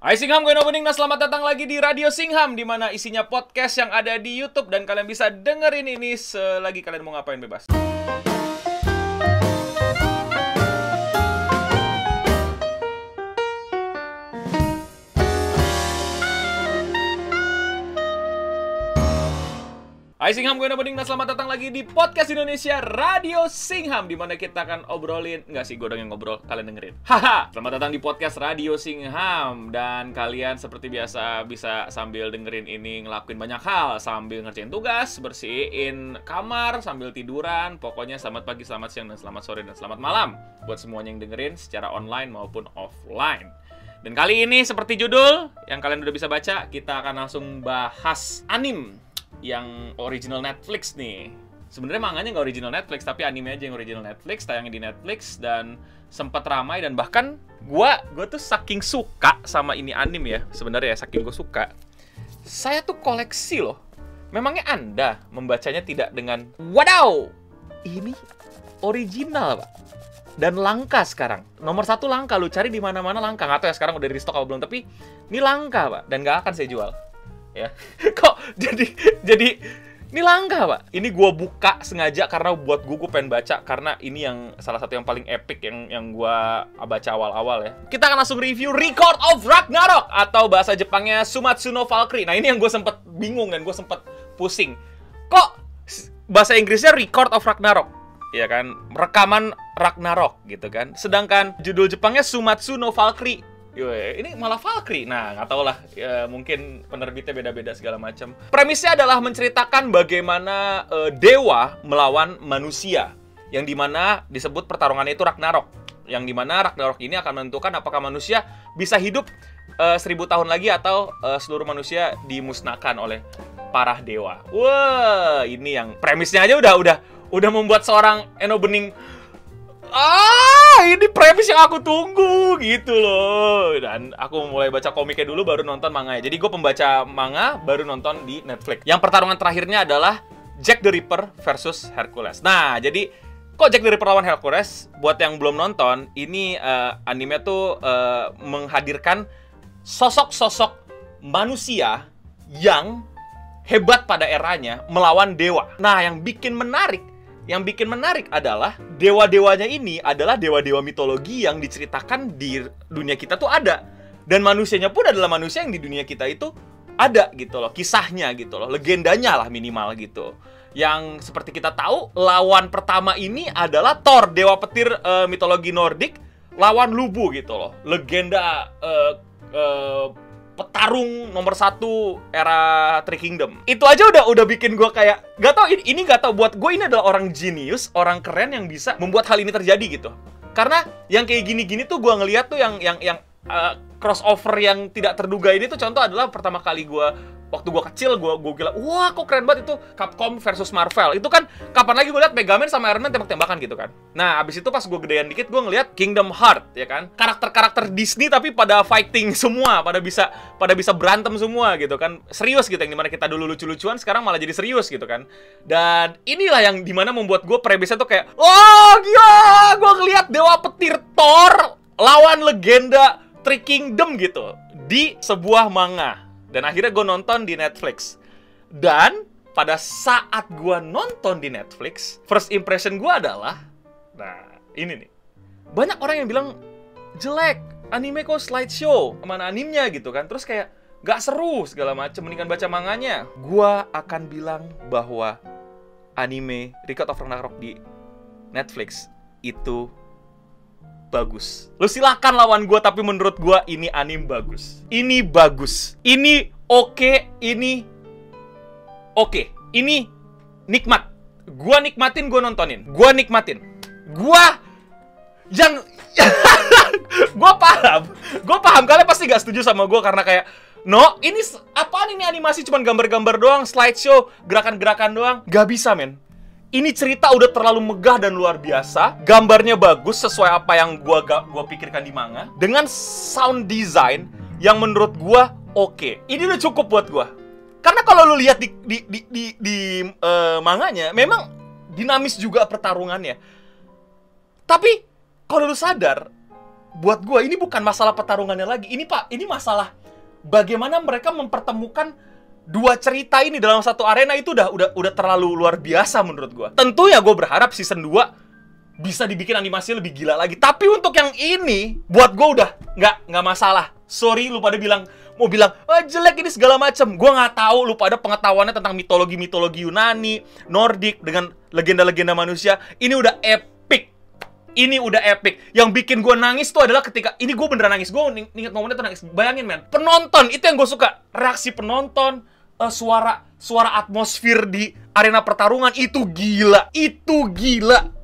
Hai Singham, gue Nobening. Nah, selamat datang lagi di Radio Singham, di mana isinya podcast yang ada di YouTube dan kalian bisa dengerin ini selagi kalian mau ngapain bebas. Hai Singham, gue Nobening. Nah, selamat datang lagi di podcast Indonesia Radio Singham, di mana kita akan obrolin, enggak sih, gue yang ngobrol, kalian dengerin. Haha, selamat datang di podcast Radio Singham, dan kalian seperti biasa bisa sambil dengerin ini ngelakuin banyak hal, sambil ngerjain tugas, bersihin kamar, sambil tiduran, pokoknya selamat pagi, selamat siang, dan selamat sore, dan selamat malam buat semuanya yang dengerin secara online maupun offline. Dan kali ini seperti judul yang kalian udah bisa baca, kita akan langsung bahas anim yang original Netflix nih. Sebenarnya manganya nggak original Netflix, tapi anime aja yang original Netflix, tayangnya di Netflix dan sempat ramai dan bahkan gua gua tuh saking suka sama ini anime ya, sebenarnya ya saking gue suka. Saya tuh koleksi loh. Memangnya Anda membacanya tidak dengan wadaw, ini original, Pak. Dan langka sekarang. Nomor satu langka, lu cari di mana-mana langka. Nggak tahu ya sekarang udah di stok apa belum, tapi ini langka, Pak. Dan nggak akan saya jual ya. Kok jadi jadi ini langka pak? Ini gue buka sengaja karena buat gue gue pengen baca karena ini yang salah satu yang paling epic yang yang gue baca awal-awal ya. Kita akan langsung review Record of Ragnarok atau bahasa Jepangnya Sumatsu no Valkyrie. Nah ini yang gue sempet bingung dan gue sempet pusing. Kok bahasa Inggrisnya Record of Ragnarok? Ya kan? Rekaman Ragnarok gitu kan? Sedangkan judul Jepangnya Sumatsu no Valkyrie Ini malah Valkyrie. Nah, nggak tau lah. Ya, mungkin penerbitnya beda-beda segala macam. Premisnya adalah menceritakan bagaimana uh, dewa melawan manusia. Yang di mana disebut pertarungannya itu Ragnarok. Yang di mana Ragnarok ini akan menentukan apakah manusia bisa hidup uh, seribu tahun lagi atau uh, seluruh manusia dimusnahkan oleh para dewa. Wah, ini yang premisnya aja udah udah udah membuat seorang Eno Bening ah ini premis yang aku tunggu gitu loh. Dan aku mulai baca komiknya dulu baru nonton manga jadi gue pembaca manga baru nonton di Netflix. Yang pertarungan terakhirnya adalah Jack the Ripper versus Hercules. Nah jadi kok Jack the Ripper lawan Hercules? Buat yang belum nonton ini uh, anime tuh uh, menghadirkan sosok-sosok manusia yang hebat pada eranya melawan dewa. Nah yang bikin menarik yang bikin menarik adalah dewa-dewanya ini adalah dewa-dewa mitologi yang diceritakan di dunia kita tuh ada. Dan manusianya pun adalah manusia yang di dunia kita itu ada gitu loh, kisahnya gitu loh, legendanya lah minimal gitu. Yang seperti kita tahu, lawan pertama ini adalah Thor, dewa petir uh, mitologi Nordik, lawan Lubu gitu loh. Legenda uh, uh, petarung nomor satu era Three Kingdom. Itu aja udah udah bikin gue kayak gak tau ini, ini gak tau buat gue ini adalah orang jenius, orang keren yang bisa membuat hal ini terjadi gitu. Karena yang kayak gini-gini tuh gue ngeliat tuh yang yang yang uh, crossover yang tidak terduga ini tuh contoh adalah pertama kali gue waktu gue kecil gue gue gila wah kok keren banget itu Capcom versus Marvel. Itu kan kapan lagi gue liat Megaman sama Iron Man tembak-tembakan gitu kan. Nah abis itu pas gue gedean dikit gue ngeliat Kingdom Heart ya kan? Karakter-karakter Disney tapi pada fighting semua pada bisa pada bisa berantem semua gitu kan. Serius gitu yang di mana kita dulu lucu-lucuan sekarang malah jadi serius gitu kan. Dan inilah yang di mana membuat gue premisnya tuh kayak oh gila gue ngeliat Dewa Petir Thor lawan legenda Three Kingdom gitu di sebuah manga. Dan akhirnya gue nonton di Netflix. Dan pada saat gue nonton di Netflix, first impression gue adalah, nah ini nih, banyak orang yang bilang jelek, anime kok slideshow, mana animnya? gitu kan, terus kayak gak seru segala macam, mendingan baca manganya. Gue akan bilang bahwa anime Record of Ragnarok di Netflix itu bagus. Lu silakan lawan gue tapi menurut gue ini anime bagus. Ini bagus. Ini oke, okay, ini oke. Okay. Ini nikmat. Gua nikmatin, gua nontonin. Gua nikmatin. Gua yang gua paham. Gua paham kalian pasti gak setuju sama gua karena kayak No, ini apaan ini animasi cuman gambar-gambar doang, slideshow, gerakan-gerakan doang. Gak bisa, men ini cerita udah terlalu megah dan luar biasa. Gambarnya bagus sesuai apa yang gua gua pikirkan di manga. Dengan sound design yang menurut gua oke. Okay. Ini udah cukup buat gua. Karena kalau lu lihat di di di di, di uh, manganya memang dinamis juga pertarungannya. Tapi kalau lu sadar buat gue ini bukan masalah pertarungannya lagi. Ini Pak, ini masalah bagaimana mereka mempertemukan dua cerita ini dalam satu arena itu udah udah udah terlalu luar biasa menurut gue. Tentu ya gue berharap season 2 bisa dibikin animasi lebih gila lagi. Tapi untuk yang ini, buat gue udah nggak nggak masalah. Sorry lu pada bilang mau bilang ah, jelek ini segala macem. Gue nggak tahu lu pada pengetahuannya tentang mitologi mitologi Yunani, Nordik dengan legenda-legenda manusia. Ini udah epic. Ini udah epic. Yang bikin gue nangis tuh adalah ketika ini gue beneran nangis. Gue inget momennya tuh nangis. Bayangin men, penonton itu yang gue suka. Reaksi penonton, uh, suara suara atmosfer di arena pertarungan itu gila. Itu gila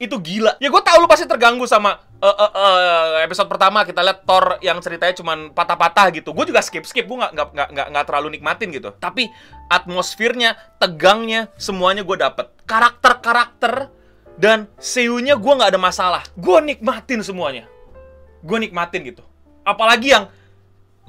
itu gila. Ya gue tau lu pasti terganggu sama uh, uh, uh, episode pertama kita lihat Thor yang ceritanya cuman patah-patah gitu. Gue juga skip skip, gue nggak nggak nggak nggak terlalu nikmatin gitu. Tapi atmosfernya, tegangnya, semuanya gue dapet. Karakter-karakter dan seunya gue nggak ada masalah. Gue nikmatin semuanya. Gue nikmatin gitu. Apalagi yang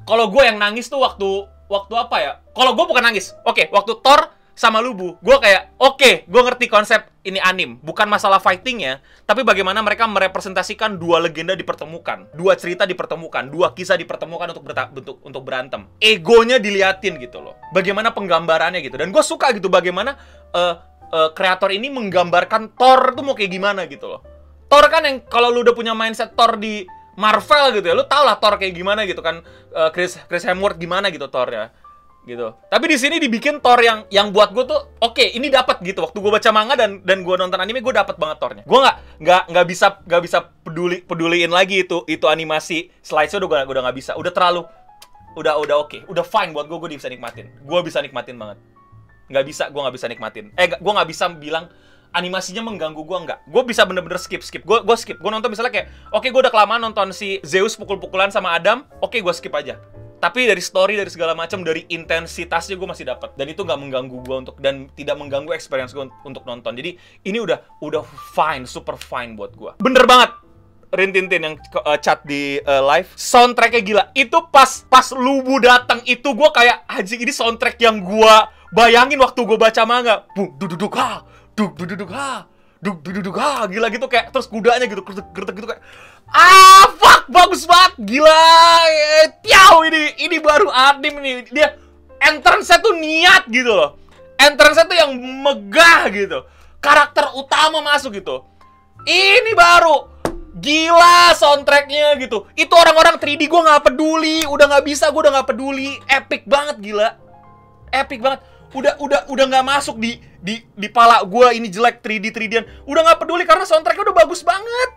kalau gue yang nangis tuh waktu waktu apa ya? Kalau gue bukan nangis. Oke, waktu Thor sama Lubu, gue kayak oke, okay, gue ngerti konsep ini anim, bukan masalah fightingnya, tapi bagaimana mereka merepresentasikan dua legenda dipertemukan, dua cerita dipertemukan, dua kisah dipertemukan untuk bentuk untuk berantem. Egonya diliatin gitu loh, bagaimana penggambarannya gitu, dan gue suka gitu bagaimana uh, uh, kreator ini menggambarkan Thor tuh mau kayak gimana gitu loh. Thor kan yang kalau lu udah punya mindset Thor di Marvel gitu ya, lu tau lah Thor kayak gimana gitu kan, uh, Chris Chris Hemsworth gimana gitu Thor ya gitu. Tapi di sini dibikin Thor yang yang buat gue tuh oke okay, ini dapat gitu. Waktu gue baca manga dan dan gue nonton anime gue dapat banget Thornya. Gue nggak nggak nggak bisa nggak bisa peduli peduliin lagi itu itu animasi slideshow udah gue udah nggak bisa. Udah terlalu udah udah oke okay. udah fine buat gue gue bisa nikmatin. Gue bisa nikmatin banget. Nggak bisa gue nggak bisa nikmatin. Eh gue nggak bisa bilang animasinya mengganggu gue nggak. Gue bisa bener-bener skip skip. Gue gue skip. Gue nonton misalnya kayak oke okay, gue udah kelamaan nonton si Zeus pukul-pukulan sama Adam. Oke okay, gue skip aja tapi dari story dari segala macam dari intensitasnya gue masih dapat dan itu nggak mengganggu gue untuk dan tidak mengganggu experience gue untuk nonton jadi ini udah udah fine super fine buat gue bener banget Rintintin yang uh, chat di uh, live soundtracknya gila itu pas pas Lubu datang itu gue kayak anjing ini soundtrack yang gue bayangin waktu gue baca manga bung duduk duk duduk ha. Duk duduk ha. Gila gitu kayak terus kudanya gitu gertek gitu kayak Ah, fuck, bagus banget, gila, eh, tiaw ini, ini baru anim nih, dia entrance tuh niat gitu loh, entrance tuh yang megah gitu, karakter utama masuk gitu, ini baru, gila soundtracknya gitu, itu orang-orang 3D gue nggak peduli, udah nggak bisa, gue udah nggak peduli, epic banget gila, epic banget, udah udah udah nggak masuk di di di pala gue ini jelek 3D 3D-an, udah nggak peduli karena soundtracknya udah bagus banget.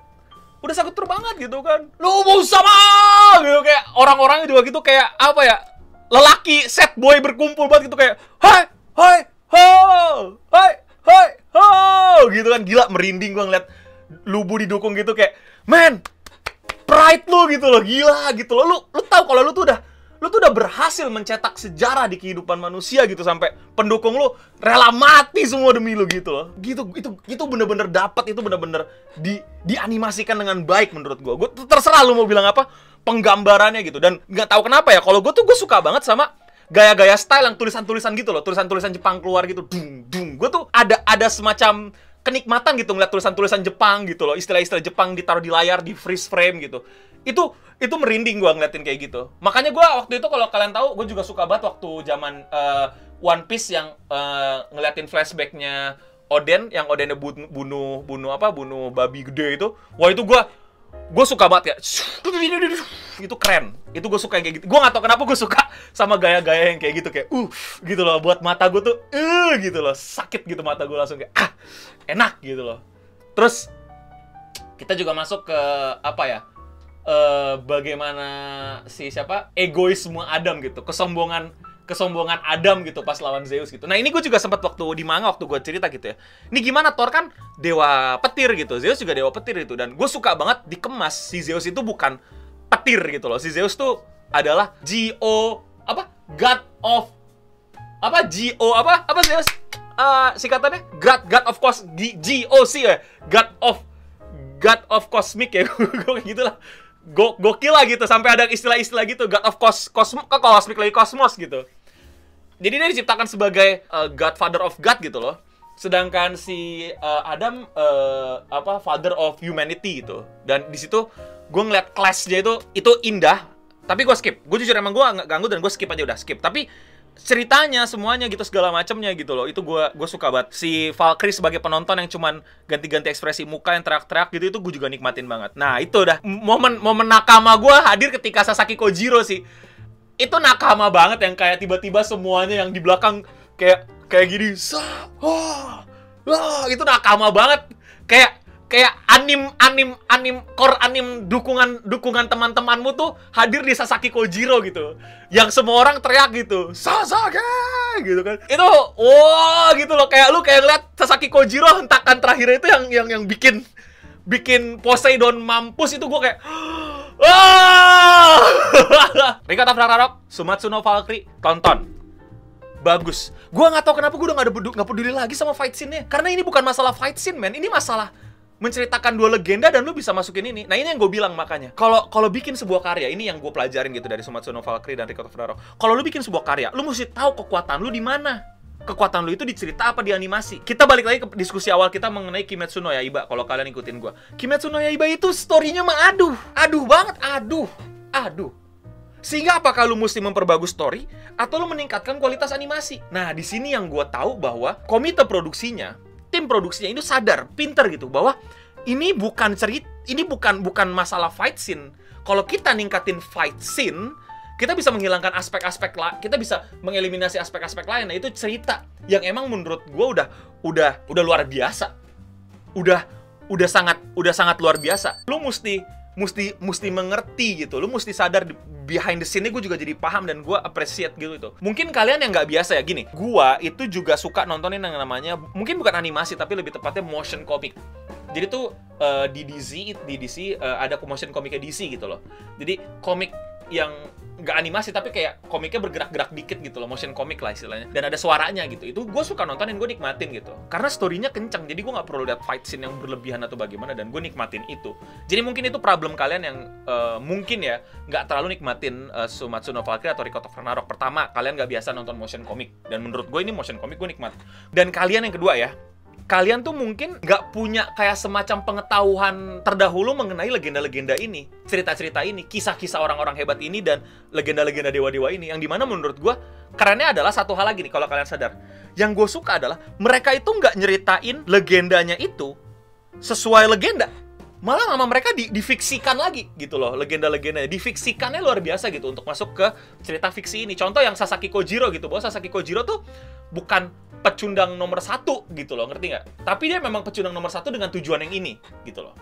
Udah sakit banget gitu kan. Lu mau sama gitu kayak orang-orang juga gitu kayak apa ya lelaki set boy berkumpul banget gitu kayak hai hai ho hai hai ho gitu kan. Gila merinding gua ngeliat lubu didukung gitu kayak man pride lu gitu loh. Gila gitu loh. Lu lu tahu kalau lu tuh udah lu tuh udah berhasil mencetak sejarah di kehidupan manusia gitu sampai pendukung lu rela mati semua demi lu gitu loh. Gitu itu itu bener-bener dapat itu bener-bener di dianimasikan dengan baik menurut gua. Gua terserah lu mau bilang apa penggambarannya gitu. Dan nggak tahu kenapa ya kalau gue tuh gue suka banget sama gaya-gaya style yang tulisan-tulisan gitu loh. Tulisan-tulisan Jepang keluar gitu dung dung. Gue tuh ada ada semacam kenikmatan gitu ngeliat tulisan-tulisan Jepang gitu loh. Istilah-istilah Jepang ditaruh di layar di freeze frame gitu itu itu merinding gue ngeliatin kayak gitu. Makanya gue waktu itu kalau kalian tahu gue juga suka banget waktu zaman uh, One Piece yang uh, ngeliatin flashbacknya Oden yang Odennya bunuh bunuh apa bunuh babi gede itu. Wah itu gue gue suka banget ya itu keren. Itu gue suka yang kayak gitu. Gue gak tau kenapa gue suka sama gaya-gaya yang kayak gitu kayak uh gitu loh buat mata gue tuh uh gitu loh. Sakit gitu mata gue langsung kayak ah enak gitu loh. Terus kita juga masuk ke apa ya uh, bagaimana si siapa? Egoisme Adam gitu, kesombongan kesombongan Adam gitu pas lawan Zeus gitu. Nah ini gue juga sempat waktu di manga waktu gue cerita gitu ya. Ini gimana? Thor kan dewa petir gitu, Zeus juga dewa petir itu dan gue suka banget dikemas si Zeus itu bukan petir gitu loh. Si Zeus tuh adalah Go apa? God of apa? Go apa? Apa Zeus? Uh, singkatannya? God God of Cos GOC ya? God of God of Cosmic ya? Gue gitu lah go gokil lah gitu sampai ada istilah-istilah gitu God of Cos Cosmos ke Cosmic lagi Cosmos gitu. Jadi dia diciptakan sebagai uh, Godfather of God gitu loh. Sedangkan si uh, Adam uh, apa Father of Humanity gitu. Dan di situ gue ngeliat clash-nya itu itu indah tapi gue skip gue jujur emang gue nggak ganggu dan gue skip aja udah skip tapi ceritanya semuanya gitu segala macamnya gitu loh. Itu gue gue suka banget. Si Valkyrie sebagai penonton yang cuman ganti-ganti ekspresi muka yang teriak-teriak gitu itu gue juga nikmatin banget. Nah itu udah momen momen nakama gue hadir ketika Sasaki Kojiro sih. Itu nakama banget yang kayak tiba-tiba semuanya yang di belakang kayak kayak gini sa wah wah itu nakama banget. Kayak kayak anim anim anim core anim dukungan dukungan teman-temanmu tuh hadir di Sasaki Kojiro gitu yang semua orang teriak gitu Sasaki gitu kan itu wah gitu loh kayak lu kayak ngeliat Sasaki Kojiro hentakan terakhir itu yang yang yang bikin bikin Poseidon mampus itu gue kayak Wah! Rika Ragnarok, Sumatsu no Valkyrie, tonton bagus. Gua nggak tahu kenapa gue udah nggak nggak peduli lagi sama fight scene-nya. Karena ini bukan masalah fight scene, man. Ini masalah menceritakan dua legenda dan lu bisa masukin ini. Nah ini yang gue bilang makanya. Kalau kalau bikin sebuah karya, ini yang gue pelajarin gitu dari Sumatsu no Valkyrie dan Ricotta Ferraro. Kalau lu bikin sebuah karya, lu mesti tahu kekuatan lu di mana. Kekuatan lu itu di cerita apa di animasi. Kita balik lagi ke diskusi awal kita mengenai Kimetsu no Yaiba. Kalau kalian ikutin gue, Kimetsu no Yaiba itu storynya mah aduh, aduh banget, aduh, aduh. Sehingga apakah lu mesti memperbagus story atau lu meningkatkan kualitas animasi? Nah, di sini yang gue tahu bahwa komite produksinya tim produksinya itu sadar, pinter gitu bahwa ini bukan cerita, ini bukan bukan masalah fight scene. Kalau kita ningkatin fight scene, kita bisa menghilangkan aspek-aspek lah, kita bisa mengeliminasi aspek-aspek lain. Nah, itu cerita yang emang menurut gue udah udah udah luar biasa. Udah udah sangat udah sangat luar biasa. Lu mesti mesti mesti mengerti gitu. Lu mesti sadar behind the scene gue juga jadi paham dan gue appreciate gitu itu mungkin kalian yang nggak biasa ya gini gue itu juga suka nontonin yang namanya mungkin bukan animasi tapi lebih tepatnya motion comic. Jadi tuh uh, di DC di DC uh, ada motion komiknya DC gitu loh. Jadi komik yang nggak animasi tapi kayak komiknya bergerak-gerak dikit gitu loh motion komik lah istilahnya. Dan ada suaranya gitu. Itu gue suka nontonin gue nikmatin gitu. Karena storynya kencang jadi gue nggak perlu lihat fight scene yang berlebihan atau bagaimana dan gue nikmatin itu. Jadi mungkin itu problem kalian yang uh, mungkin ya nggak terlalu nikmatin uh, Sumatsu no Valkyrie atau Rikoto Ragnarok. Pertama kalian nggak biasa nonton motion komik dan menurut gue ini motion komik gue nikmat. Dan kalian yang kedua ya kalian tuh mungkin nggak punya kayak semacam pengetahuan terdahulu mengenai legenda-legenda ini, cerita-cerita ini, kisah-kisah orang-orang hebat ini dan legenda-legenda dewa-dewa ini. Yang di mana menurut gue kerennya adalah satu hal lagi nih kalau kalian sadar. Yang gue suka adalah mereka itu nggak nyeritain legendanya itu sesuai legenda. Malah sama mereka di, difiksikan lagi gitu loh legenda-legenda difiksikannya luar biasa gitu untuk masuk ke cerita fiksi ini contoh yang Sasaki Kojiro gitu bahwa Sasaki Kojiro tuh bukan pecundang nomor satu gitu loh ngerti nggak? Tapi dia memang pecundang nomor satu dengan tujuan yang ini gitu loh.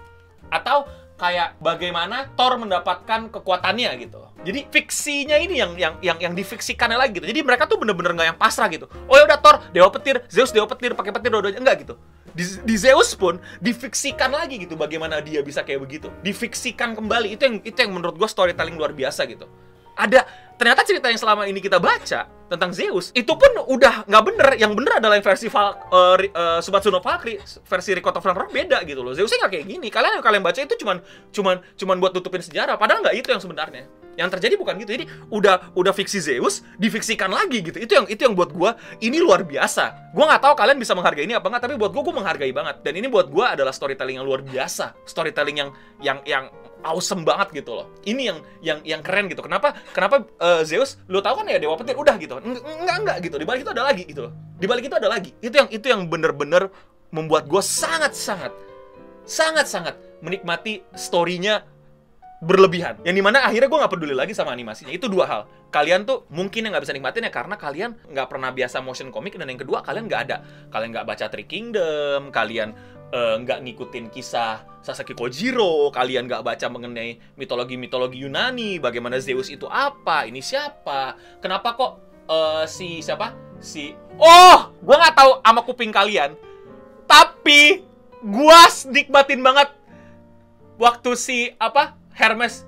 Atau kayak bagaimana Thor mendapatkan kekuatannya gitu jadi fiksinya ini yang yang yang yang difiksikannya lagi gitu. Jadi mereka tuh bener-bener nggak yang pasrah gitu. Oh ya udah Thor dewa petir Zeus dewa petir pakai petir dua-duanya enggak gitu. Di, di Zeus pun difiksikan lagi gitu bagaimana dia bisa kayak begitu. Difiksikan kembali itu yang itu yang menurut gue storytelling luar biasa gitu ada ternyata cerita yang selama ini kita baca tentang Zeus itu pun udah nggak bener. Yang bener adalah yang versi Val, uh, uh, Subatsu no Valkyrie versi Rikoto Ragnarok beda gitu loh. Zeusnya nggak kayak gini. Kalian yang kalian baca itu cuman cuman cuman buat tutupin sejarah. Padahal nggak itu yang sebenarnya. Yang terjadi bukan gitu. Jadi udah udah fiksi Zeus difiksikan lagi gitu. Itu yang itu yang buat gua ini luar biasa. Gua nggak tahu kalian bisa menghargai ini apa nggak tapi buat gua gua menghargai banget. Dan ini buat gua adalah storytelling yang luar biasa. Storytelling yang yang yang awesome banget gitu loh. Ini yang yang yang keren gitu. Kenapa kenapa uh, Zeus lu tahu kan ya dewa petir udah gitu. Enggak enggak gitu. Di balik itu ada lagi gitu. Di balik itu ada lagi. Itu yang itu yang bener-bener membuat gue sangat sangat sangat sangat menikmati storynya berlebihan. Yang di mana akhirnya gue nggak peduli lagi sama animasinya. Itu dua hal. Kalian tuh mungkin yang nggak bisa nikmatin ya karena kalian nggak pernah biasa motion comic dan yang kedua kalian nggak ada. Kalian nggak baca Three Kingdom, kalian nggak uh, ngikutin kisah Sasaki Kojiro, kalian nggak baca mengenai mitologi-mitologi Yunani, bagaimana Zeus itu apa, ini siapa, kenapa kok uh, si siapa, si, oh, gue nggak tahu ama kuping kalian, tapi gue nikmatin banget waktu si apa Hermes.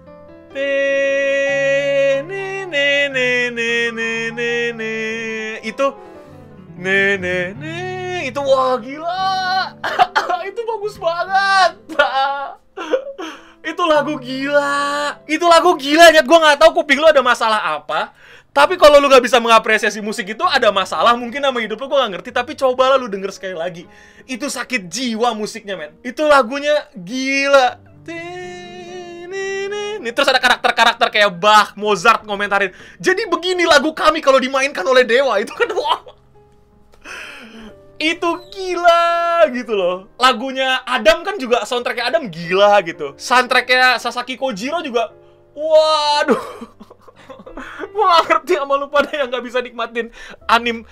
Itu ne ne ne itu wah gila. Itu bagus banget itu lagu gila. Itu lagu gila ya gue nggak tahu kuping lu ada masalah apa. Tapi kalau lu gak bisa mengapresiasi musik itu ada masalah mungkin sama hidup lu gue gak ngerti. Tapi cobalah lu denger sekali lagi. Itu sakit jiwa musiknya men. Itu lagunya gila. Ini terus ada karakter-karakter kayak Bach, Mozart ngomentarin. Jadi begini lagu kami kalau dimainkan oleh dewa. Itu kan wah. Itu gila gitu loh. Lagunya Adam kan juga soundtracknya Adam gila gitu. Soundtracknya Sasaki Kojiro juga waduh. Gua gak ngerti sama lu pada yang gak bisa nikmatin anim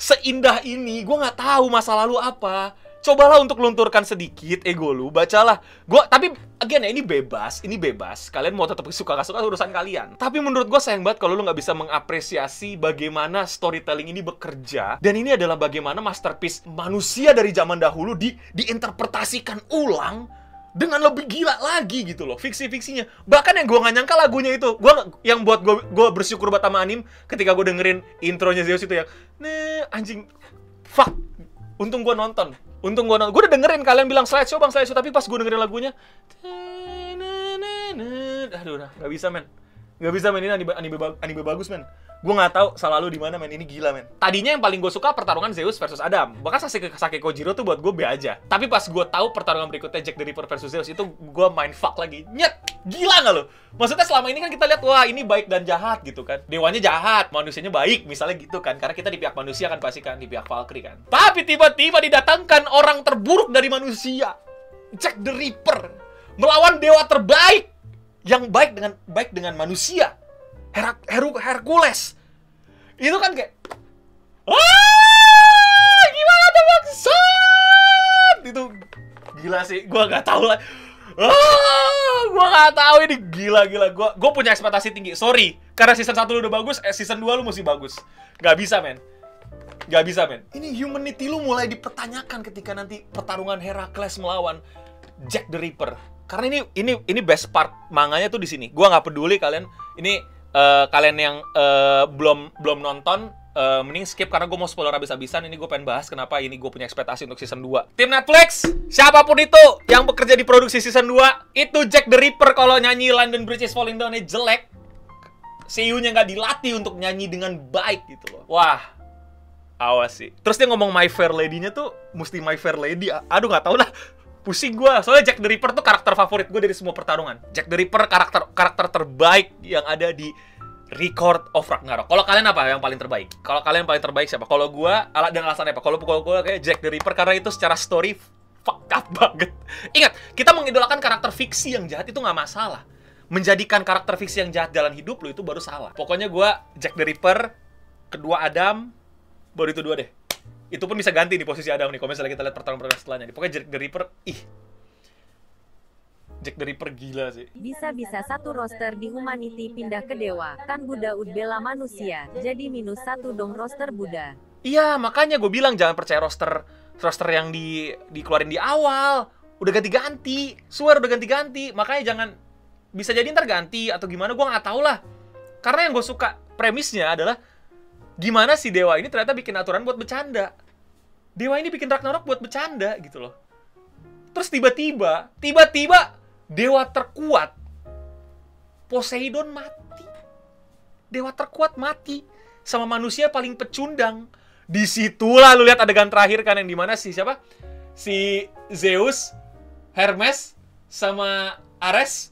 seindah ini. Gua nggak tahu masa lalu apa cobalah untuk lunturkan sedikit ego lu, bacalah. Gua tapi again ya ini bebas, ini bebas. Kalian mau tetap suka gak suka urusan kalian. Tapi menurut gua sayang banget kalau lu nggak bisa mengapresiasi bagaimana storytelling ini bekerja dan ini adalah bagaimana masterpiece manusia dari zaman dahulu di diinterpretasikan ulang dengan lebih gila lagi gitu loh fiksi-fiksinya bahkan yang gue gak nyangka lagunya itu gue yang buat gue gue bersyukur buat sama anim ketika gue dengerin intronya Zeus itu yang nih anjing fuck untung gue nonton Untung gue gue udah dengerin kalian bilang slideshow bang slideshow tapi pas gue dengerin lagunya, aduh udah nggak bisa men, nggak bisa men ini anime anime, anime bagus men. Gue nggak tahu salah lu di mana men, ini gila men. Tadinya yang paling gue suka pertarungan Zeus versus Adam. Bahkan Sasuke Sasuke Kojiro tuh buat gue B aja. Tapi pas gue tahu pertarungan berikutnya Jack the Ripper versus Zeus itu gue main fuck lagi. Nyet, gila nggak lo? Maksudnya selama ini kan kita lihat wah ini baik dan jahat gitu kan. Dewanya jahat, manusianya baik misalnya gitu kan. Karena kita di pihak manusia kan pasti kan di pihak Valkyrie kan. Tapi tiba-tiba didatangkan orang terburuk dari manusia. Jack the Ripper melawan dewa terbaik yang baik dengan baik dengan manusia. Her Her Hercules. Itu kan kayak ah gimana tuh maksud? Itu gila sih gua nggak tahu lah. Ah gua nggak tahu ini. Gila gila. Gua gua punya ekspektasi tinggi. Sorry karena season 1 lu udah bagus eh season 2 lu mesti bagus. Nggak bisa men. Nggak bisa men. Ini humanity lu mulai dipertanyakan ketika nanti pertarungan Heracles melawan Jack the Ripper karena ini ini ini best part manganya tuh di sini. Gua nggak peduli kalian ini uh, kalian yang uh, belum belum nonton uh, mending skip karena gue mau spoiler habis-habisan. Ini gue pengen bahas kenapa ini gue punya ekspektasi untuk season 2 tim Netflix siapa pun itu yang bekerja di produksi season 2 itu Jack the Ripper kalau nyanyi London Bridge is Falling Down jelek. CEO-nya nggak dilatih untuk nyanyi dengan baik gitu loh. Wah awas sih. Terus dia ngomong My Fair Lady-nya tuh mesti My Fair Lady. Aduh nggak tau lah pusing gue soalnya Jack the Ripper tuh karakter favorit gue dari semua pertarungan Jack the Ripper karakter karakter terbaik yang ada di Record of Ragnarok. Kalau kalian apa yang paling terbaik? Kalau kalian paling terbaik siapa? Kalau gue alat dan alasannya apa? Kalau pukul gue kayak Jack the Ripper karena itu secara story fuck up banget. Ingat, kita mengidolakan karakter fiksi yang jahat itu nggak masalah. Menjadikan karakter fiksi yang jahat jalan hidup lo itu baru salah. Pokoknya gue Jack the Ripper, kedua Adam, baru itu dua deh itu pun bisa ganti di posisi Adam nih kalau misalnya kita lihat pertarungan-pertarungan setelahnya. Pokoknya Jack the Ripper ih. Jack the Ripper gila sih. Bisa-bisa satu roster di Humanity pindah ke Dewa. Kan Buddha ud bela manusia jadi minus satu dong roster Buddha. Iya makanya gue bilang jangan percaya roster roster yang di dikeluarin di awal. Udah ganti-ganti suara udah ganti-ganti. Makanya jangan bisa jadi ntar ganti atau gimana gue nggak tahu lah. Karena yang gue suka premisnya adalah gimana si dewa ini ternyata bikin aturan buat bercanda. Dewa ini bikin Ragnarok buat bercanda gitu loh. Terus tiba-tiba, tiba-tiba dewa terkuat Poseidon mati. Dewa terkuat mati sama manusia paling pecundang. Di situlah lu lihat adegan terakhir kan yang di mana si siapa? Si Zeus, Hermes, sama Ares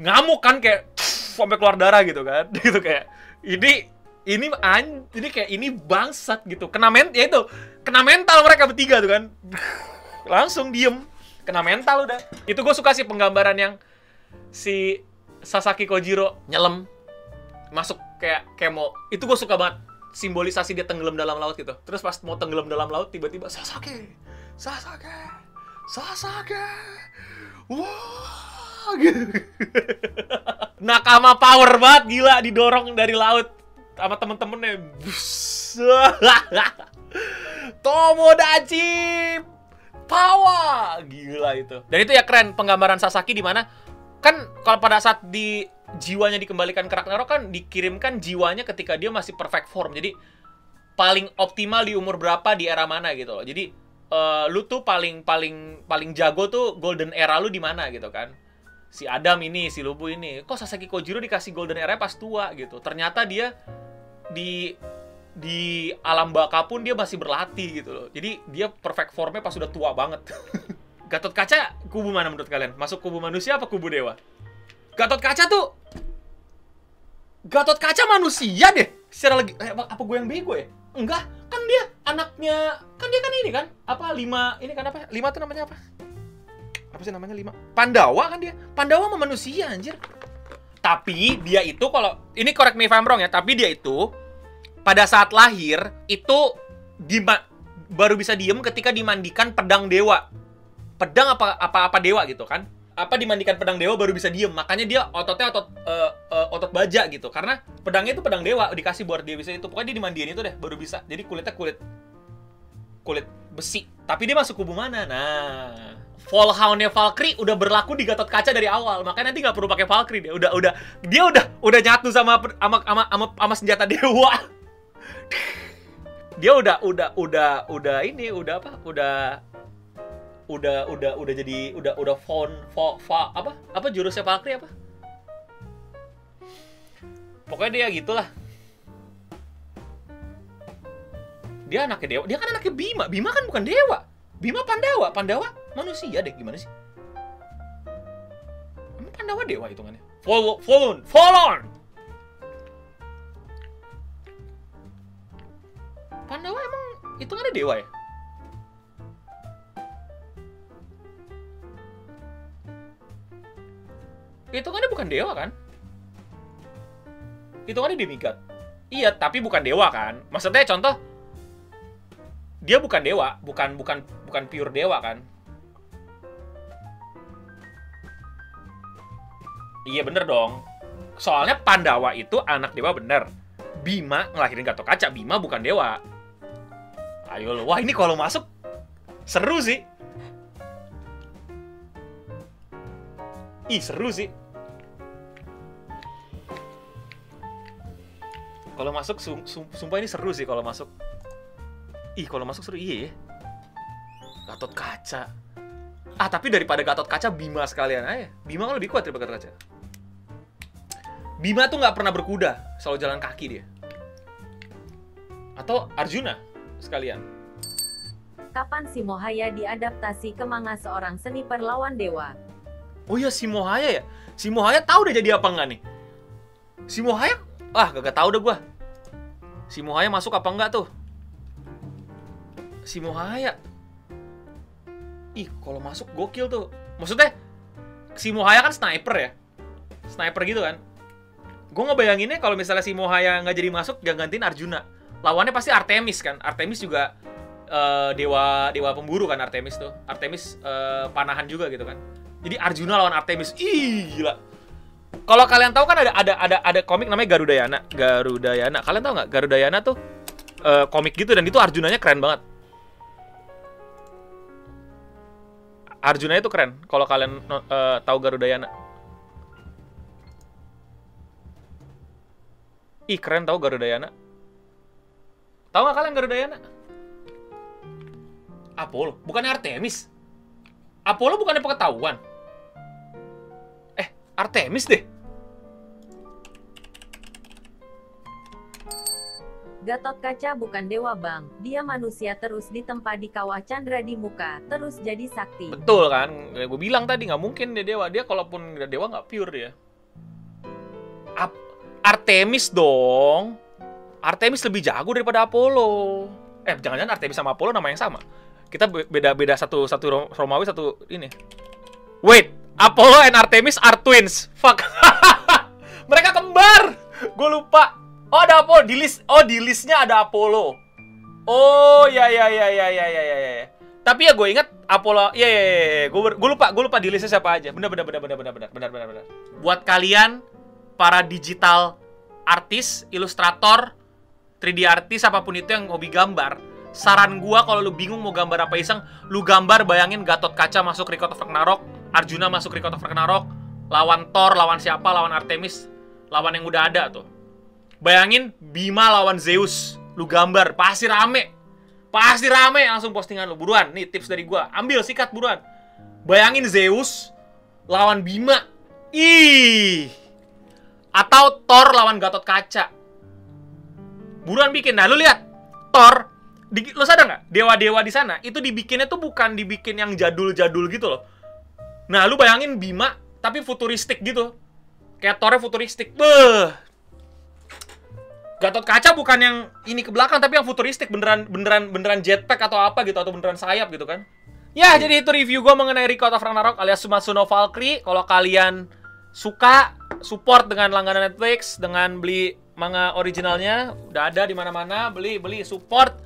ngamuk kan kayak sampai keluar darah gitu kan. Gitu kayak ini ini an ini kayak ini bangsat gitu. Kena men ya itu. Kena mental mereka bertiga tuh kan. Langsung diem. Kena mental udah. Itu gue suka sih penggambaran yang si Sasaki Kojiro nyelam. Masuk kayak kemo. Itu gue suka banget. Simbolisasi dia tenggelam dalam laut gitu. Terus pas mau tenggelam dalam laut tiba-tiba Sasaki! Sasaki! Sasaki! Wah gitu. Nakama power banget gila didorong dari laut sama temen-temennya. Tomodachi Power gila itu. Dan itu ya keren penggambaran Sasaki di mana kan kalau pada saat di jiwanya dikembalikan ke Ragnarok kan dikirimkan jiwanya ketika dia masih perfect form. Jadi paling optimal di umur berapa di era mana gitu loh. Jadi uh, lu tuh paling paling paling jago tuh golden era lu di mana gitu kan. Si Adam ini, si Lubu ini. Kok Sasaki Kojiro dikasih golden era pas tua gitu. Ternyata dia di di alam baka pun dia masih berlatih gitu loh. Jadi dia perfect formnya pas sudah tua banget. Gatot kaca kubu mana menurut kalian? Masuk kubu manusia apa kubu dewa? Gatot Kaca tuh Gatot Kaca manusia deh. Secara lagi eh, apa gue yang bego ya? Enggak, kan dia anaknya kan dia kan ini kan apa lima ini kan apa lima tuh namanya apa apa sih namanya lima Pandawa kan dia Pandawa sama manusia anjir tapi dia itu kalau ini correct me if I'm wrong ya tapi dia itu pada saat lahir itu di baru bisa diem ketika dimandikan pedang dewa. Pedang apa apa apa dewa gitu kan? Apa dimandikan pedang dewa baru bisa diem. Makanya dia ototnya otot uh, uh, otot baja gitu. Karena pedangnya itu pedang dewa dikasih buat dia bisa itu. Pokoknya dia dimandiin itu deh baru bisa. Jadi kulitnya kulit kulit besi. Tapi dia masuk kubu mana? Nah Fallhoundnya Valkyrie udah berlaku di Gatot Kaca dari awal. Makanya nanti nggak perlu pakai Valkyrie dia udah udah dia udah udah nyatu sama sama sama, sama, sama senjata dewa dia udah udah udah udah ini udah apa udah udah udah udah jadi udah udah font fa, fa, apa apa jurusnya Valkyrie apa pokoknya dia gitulah dia anaknya dewa dia kan anaknya Bima Bima kan bukan dewa Bima Pandawa Pandawa manusia deh gimana sih Pandawa dewa hitungannya follow follow follow Pandawa emang hitungannya dewa ya itu kan bukan dewa kan? Itu kan demigod. Iya, tapi bukan dewa kan? Maksudnya contoh dia bukan dewa, bukan bukan bukan pure dewa kan? Iya bener dong. Soalnya Pandawa itu anak dewa bener. Bima ngelahirin Gatot Kaca, Bima bukan dewa. Ayo lo, wah ini kalau masuk seru sih. Ih seru sih. Kalau masuk sum, sum, sumpah ini seru sih kalau masuk. Ih, kalau masuk seru iya ya. Gatot kaca. Ah, tapi daripada Gatot kaca Bima sekalian aja. Bima kan lebih kuat daripada Gatot kaca. Bima tuh nggak pernah berkuda, selalu jalan kaki dia. Atau Arjuna sekalian. Kapan si Mohaya diadaptasi ke manga seorang seni perlawan dewa? Oh iya si Mohaya ya? Si Mohaya tahu udah jadi apa enggak nih? Si Mohaya Ah, gak, gak tau deh gue. Si Mohaya masuk apa enggak tuh? Si Mohaya. Ih, kalau masuk gokil tuh. Maksudnya, si Mohaya kan sniper ya? Sniper gitu kan? Gue ngebayanginnya kalau misalnya si Mohaya nggak jadi masuk, gak gantiin Arjuna. Lawannya pasti Artemis kan? Artemis juga uh, dewa dewa pemburu kan Artemis tuh. Artemis uh, panahan juga gitu kan. Jadi Arjuna lawan Artemis. Ih, gila kalau kalian tahu kan ada ada ada ada komik namanya Garudayana. Garudayana. Kalian tahu nggak Garudayana tuh uh, komik gitu dan itu Arjunanya keren banget. Arjuna itu keren kalau kalian uh, tahu Garudayana. Ih, keren tahu Garudayana. Tahu nggak kalian Garudayana? Apollo, bukannya Artemis. Apollo bukannya pengetahuan. Eh, Artemis deh. Gatot Kaca bukan dewa bang, dia manusia terus ditempa di kawah Chandra di muka, terus jadi sakti. Betul kan, gue bilang tadi nggak mungkin dia dewa, dia kalaupun dewa nggak pure dia. Ap Artemis dong, Artemis lebih jago daripada Apollo. Eh jangan-jangan Artemis sama Apollo nama yang sama. Kita beda-beda satu satu Romawi satu ini. Wait, Apollo and Artemis are twins. Fuck. Mereka kembar. Gue lupa. Oh ada Apollo di list. Oh di listnya ada Apollo. Oh ya ya ya ya ya ya ya. ya. Tapi ya gue inget Apollo. Ya ya ya. ya. Gue gue lupa gue lupa di listnya siapa aja. Benar benar benar benar benar benar benar benar. Buat kalian para digital artis, ilustrator, 3D artis apa pun itu yang hobi gambar, saran gua kalau lu bingung mau gambar apa iseng, lu gambar bayangin Gatot Kaca masuk Record of Ragnarok, Arjuna masuk Record of Ragnarok, lawan Thor, lawan siapa, lawan Artemis, lawan yang udah ada tuh. Bayangin Bima lawan Zeus. Lu gambar, pasti rame. Pasti rame langsung postingan lu. Buruan, nih tips dari gua. Ambil sikat buruan. Bayangin Zeus lawan Bima. Ih. Atau Thor lawan Gatot Kaca. Buruan bikin. Nah, lu lihat. Thor di, lu sadar nggak? Dewa-dewa di sana itu dibikinnya tuh bukan dibikin yang jadul-jadul gitu loh. Nah, lu bayangin Bima tapi futuristik gitu. Kayak tornya futuristik. Beuh. Gatot kaca bukan yang ini ke belakang tapi yang futuristik beneran beneran beneran jetpack atau apa gitu atau beneran sayap gitu kan. Ya, jadi itu review gue mengenai Record of Ragnarok alias Sumatsu no Valkyrie. Kalau kalian suka support dengan langganan Netflix dengan beli manga originalnya udah ada di mana-mana, beli beli support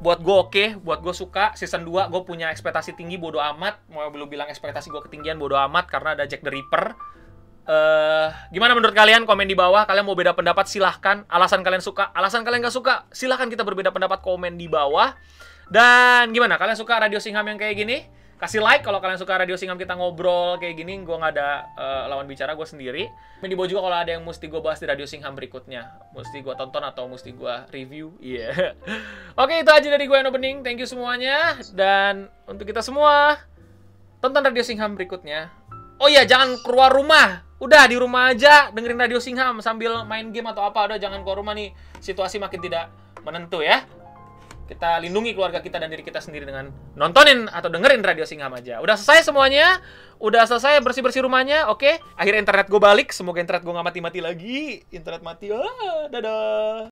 buat gue oke, buat gue suka. Season 2 gue punya ekspektasi tinggi bodo amat. Mau belum bilang ekspektasi gue ketinggian bodo amat karena ada Jack the Ripper. eh gimana menurut kalian? Komen di bawah. Kalian mau beda pendapat silahkan. Alasan kalian suka, alasan kalian gak suka, silahkan kita berbeda pendapat komen di bawah. Dan gimana? Kalian suka Radio Singham yang kayak gini? Kasih like kalau kalian suka Radio Singham kita ngobrol kayak gini. Gue nggak ada eh, lawan bicara, gue sendiri. Di bawah juga kalau ada yang mesti gue bahas di Radio Singham berikutnya. Mesti gue tonton atau mesti gue review. Iya. Oke, itu aja dari gue yang opening. Thank you semuanya. Dan untuk kita semua, tonton Radio Singham berikutnya. Oh iya, jangan keluar rumah. Udah di rumah aja dengerin Radio Singham sambil main game atau apa. Udah jangan keluar rumah nih. Situasi makin tidak menentu ya. Kita lindungi keluarga kita dan diri kita sendiri dengan nontonin atau dengerin Radio Singham aja. Udah selesai semuanya. Udah selesai bersih-bersih rumahnya. Oke. Akhirnya internet gue balik. Semoga internet gue nggak mati-mati lagi. Internet mati. Ah, dadah.